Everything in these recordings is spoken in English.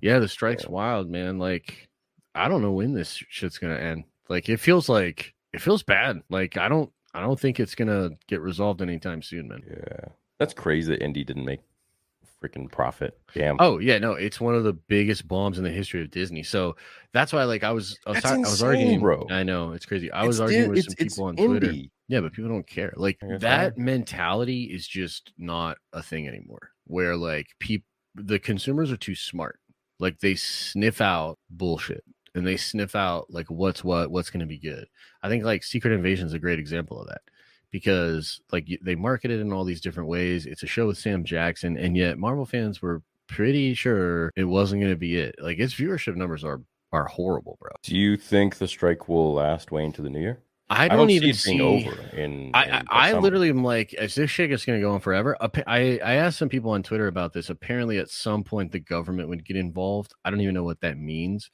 Yeah, the strike's wild, man. Like, I don't know when this shit's gonna end. Like, it feels like it feels bad. Like, I don't, I don't think it's gonna get resolved anytime soon, man. Yeah, that's crazy that Indy didn't make freaking profit. Damn. Oh yeah, no, it's one of the biggest bombs in the history of Disney. So that's why, like, I was, I was, That's I was arguing, bro. I know it's crazy. I was arguing with it's- some it's people on Twitter. Yeah, but people don't care. Like that fine. mentality is just not a thing anymore. Where like people, the consumers are too smart. Like they sniff out bullshit and they sniff out like what's what, what's going to be good. I think like Secret Invasion is a great example of that because like they market it in all these different ways. It's a show with Sam Jackson, and yet Marvel fans were pretty sure it wasn't going to be it. Like its viewership numbers are are horrible, bro. Do you think the strike will last way into the new year? I don't, even see being over in. I, in I, I literally am like, is this shit just going to go on forever? I, I asked some people on Twitter about this. Apparently, at some point, the government would get involved. I don't even know what that means,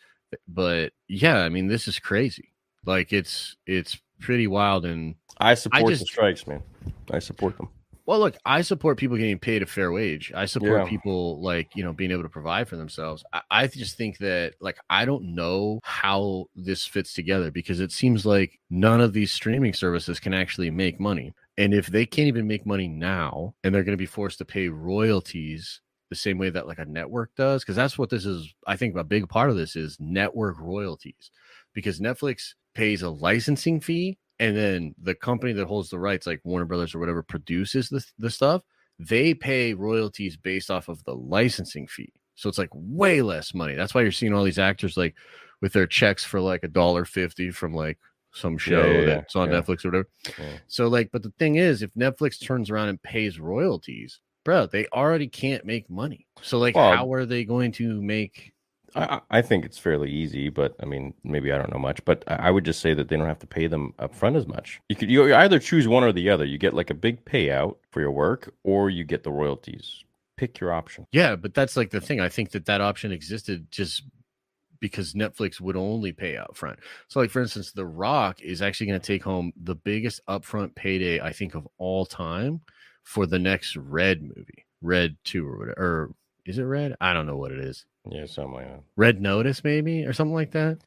but yeah, I mean, this is crazy. Like, it's it's pretty wild. And I support just- the strikes, man. I support them. Well, look, I support people getting paid a fair wage. I support Yeah. people like you know being able to provide for themselves. I, I just think that like I don't know how this fits together because it seems like none of these streaming services can actually make money. And if they can't even make money now, and they're going to be forced to pay royalties the same way that like a network does, because that's what this is. I think a big part of this is network royalties, because Netflix pays a licensing fee and then the company that holds the rights like warner brothers or whatever produces the, the stuff they pay royalties based off of the licensing fee. So it's like way less money. That's why you're seeing all these actors like with their checks for like a dollar fifty from like some show yeah, yeah, that's on yeah. netflix or whatever. So like but the thing is if netflix turns around and pays royalties bro they already can't make money. So like Well- how are they going to make I, I think it's fairly easy, but I mean, maybe I don't know much, but I I would just say that they don't have to pay them up front as much. You could you either choose one or the other. You get like a big payout for your work, or you get the royalties. Pick your option. Yeah, but that's like the thing. I think that that option existed just because Netflix would only pay out front. So, like for instance, The Rock is actually going to take home the biggest upfront payday I think of all time for the next Red movie, Red Two or whatever. Or is it Red? I don't know what it is. Yeah, something like that. Red Notice maybe or something like that.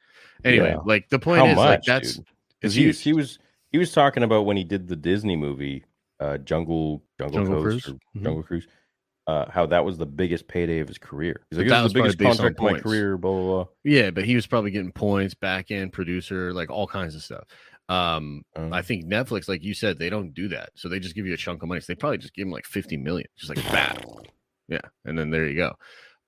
Anyway, Yeah. like the point How is like that's? Because he, he was he was talking about when he did the Disney movie, uh, Jungle Jungle, Jungle Coast Cruise? Mhm. Jungle Cruise, uh, how that was the biggest payday of his career. He's like, that was the biggest contract of my career. Blah blah blah. Yeah, but he was probably getting points, back end producer, like all kinds of stuff. Um, Uh, I think Netflix, like you said, they don't do that. So they just give you a chunk of money. So they probably just give him like 50 million, just like that. Yeah. And then there you go.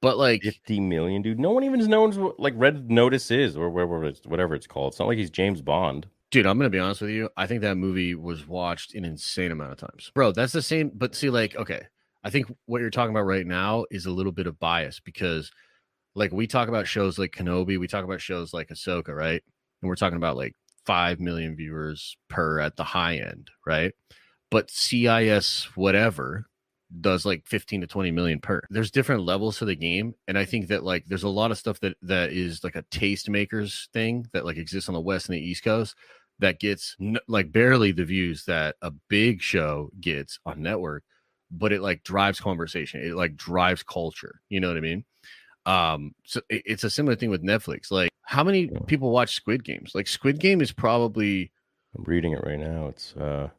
But like, Fifty million, dude. No one even knows what like Red Notice is, or whatever it's whatever it's called. It's not like he's James Bond. dude, I'm gonna be honest with you. I think that movie was watched an insane amount of times. Bro, that's the same, but see, like, okay, I think what you're talking about right now is a little bit of bias because like we talk about shows like Kenobi, we talk about shows like Ahsoka, right? And we're talking about like five million viewers per at the high end, right? But CIS whatever does like 15 to 20 million per. There's different levels to the game. And I think that like there's a lot of stuff that that is like a tastemakers thing that like exists on the West and the East Coast that gets n- like barely the views that a big show gets on network, but it like drives conversation. It like drives culture. You know what I mean? Um, so it- it's a similar thing with Netflix. Like, How many people watch Squid Games? Like Squid Game is probably I'm reading it right now. It's uh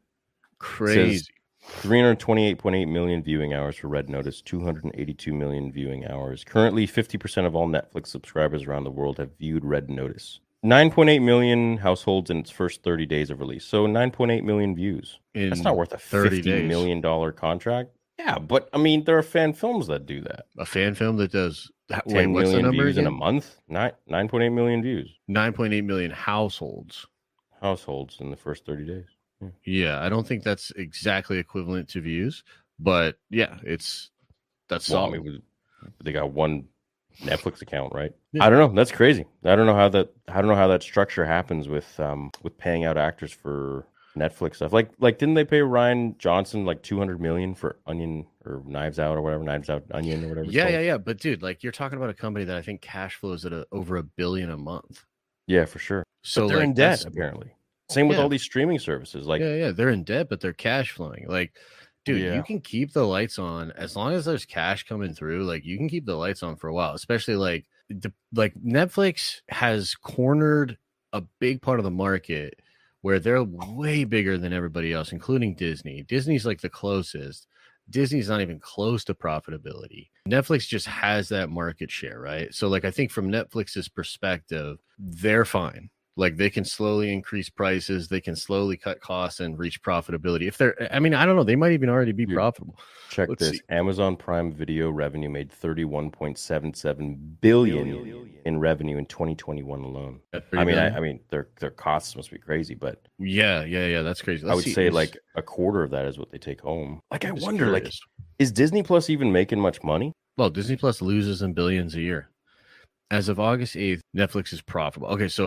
crazy. 328.8 million viewing hours for Red Notice, 282 million viewing hours. Currently, 50% of all Netflix subscribers around the world have viewed Red Notice. 9.8 million households in its first 30 days of release. So 9.8 million views. in That's not worth a 30 fifty million dollar contract. Yeah, but I mean, there are fan films that do that. a fan film that does wait, 10 what's the number views in a month. Nine nine point eight million views. 9.8 million households. Households in the first 30 days. Yeah, I don't think that's exactly equivalent to views, but yeah, it's that's Well, I mean, they got one Netflix account, right? Yeah. I don't know. That's crazy. I don't know how that. I don't know how that structure happens with um with paying out actors for Netflix stuff. Like like didn't they pay Rian Johnson like two hundred million for Onion or Knives Out or whatever Knives Out Onion or whatever? yeah, called? yeah, yeah. But dude, like you're talking about a company that I think cash flows at a, over a billion a month. yeah, for sure. So but they're like, in debt apparently. Same with Yeah. all these streaming services. Like yeah, yeah, they're in debt, but they're cash flowing. Like, dude, Yeah. you can keep the lights on as long as there's cash coming through. Like, you can keep the lights on for a while. Especially like, the, like Netflix has cornered a big part of the market where they're way bigger than everybody else, including Disney. Disney's like the closest. Disney's not even close to profitability. Netflix just has that market share, right? So, like, I think from Netflix's perspective, they're fine. Like they can slowly increase prices, they can slowly cut costs and reach profitability. If they're, I mean, I don't know, they might even already be Dude, profitable. check let's this. see. Amazon Prime Video revenue made thirty one point seven seven billion in revenue in twenty twenty one alone. I mean, I, I mean, their their costs must be crazy, but yeah, yeah, yeah, that's crazy. I Let's would see, say is- like a quarter of that is what they take home. Like, I I'm just wonder, like, is Disney Plus even making much money? well, Disney Plus loses in billions a year. As of August 8th, Netflix is profitable. Okay, so Hey,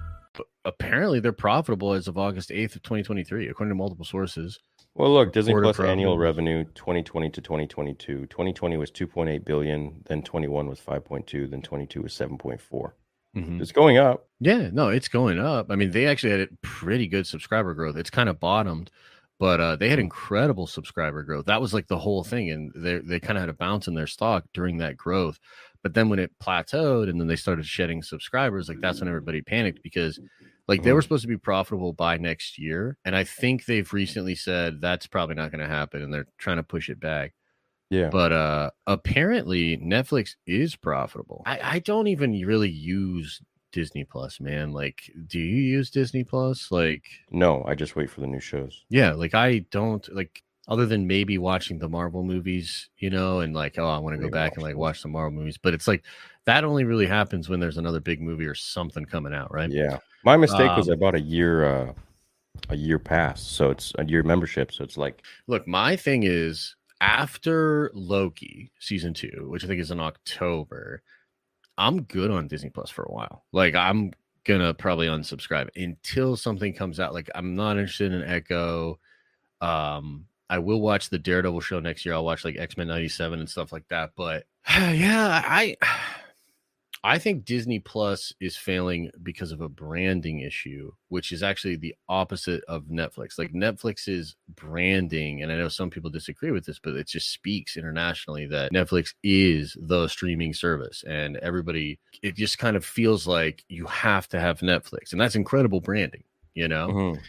Apparently they're profitable as of August 8th of 2023, according to multiple sources. Well, look, Disney Plus annual revenue 2020 to 2022. 2020 was 2.8 billion, then 21 was 5.2, then 22 was 7.4. It's going up. Yeah, no, it's going up. I mean, they actually had a pretty good subscriber growth. It's kind of bottomed, but uh, they had incredible subscriber growth. That was like the whole thing, and they they kind of had a bounce in their stock during that growth. But then when it plateaued, and then they started shedding subscribers, like that's when everybody panicked because, like, they were supposed to be profitable by next year, and I think they've recently said that's probably not going to happen, and they're trying to push it back. Yeah. But uh apparently Netflix is profitable. I, I don't even really use Disney Plus, man. Like, do you use Disney Plus? Like, No, I just wait for the new shows. yeah, like I don't like other than maybe watching the Marvel movies, you know, and like, oh, I want to go Maybe back and like watch the Marvel movies. But it's like that only really happens when there's another big movie or something coming out, right? Yeah. My mistake was Um, I bought a year uh a year pass. So it's a year membership. So it's like Look, my thing is after Loki season two, which I think is in October, I'm good on Disney Plus for a while. Like I'm gonna probably unsubscribe until something comes out. Like I'm not interested in Echo. Um, I will watch the Daredevil show next year. I'll watch like X Men '97 and stuff like that. But yeah, I I think Disney Plus is failing because of a branding issue, which is actually the opposite of Netflix. Like Netflix's branding, and I know some people disagree with this, but it just speaks internationally that Netflix is the streaming service, and everybody it just kind of feels like you have to have Netflix, and that's incredible branding, you know. mhm.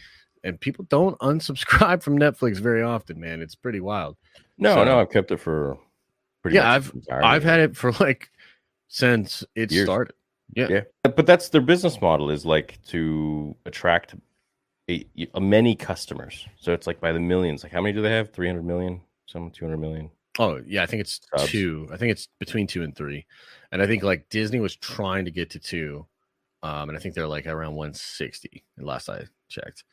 And people don't unsubscribe from Netflix very often, man. It's pretty wild. no, So- no, I've kept it for pretty Yeah, I've I've had it for like since it Years. started. Yeah. Yeah, but that's their business model is like to attract a, a many customers. So it's like by the millions. Like how many do they have? Three hundred million, some two hundred million. Oh yeah, I think it's Subs. two. I think it's between two and three, and I think like Disney was trying to get to two, um, and I think they're like around one sixty. Last I checked,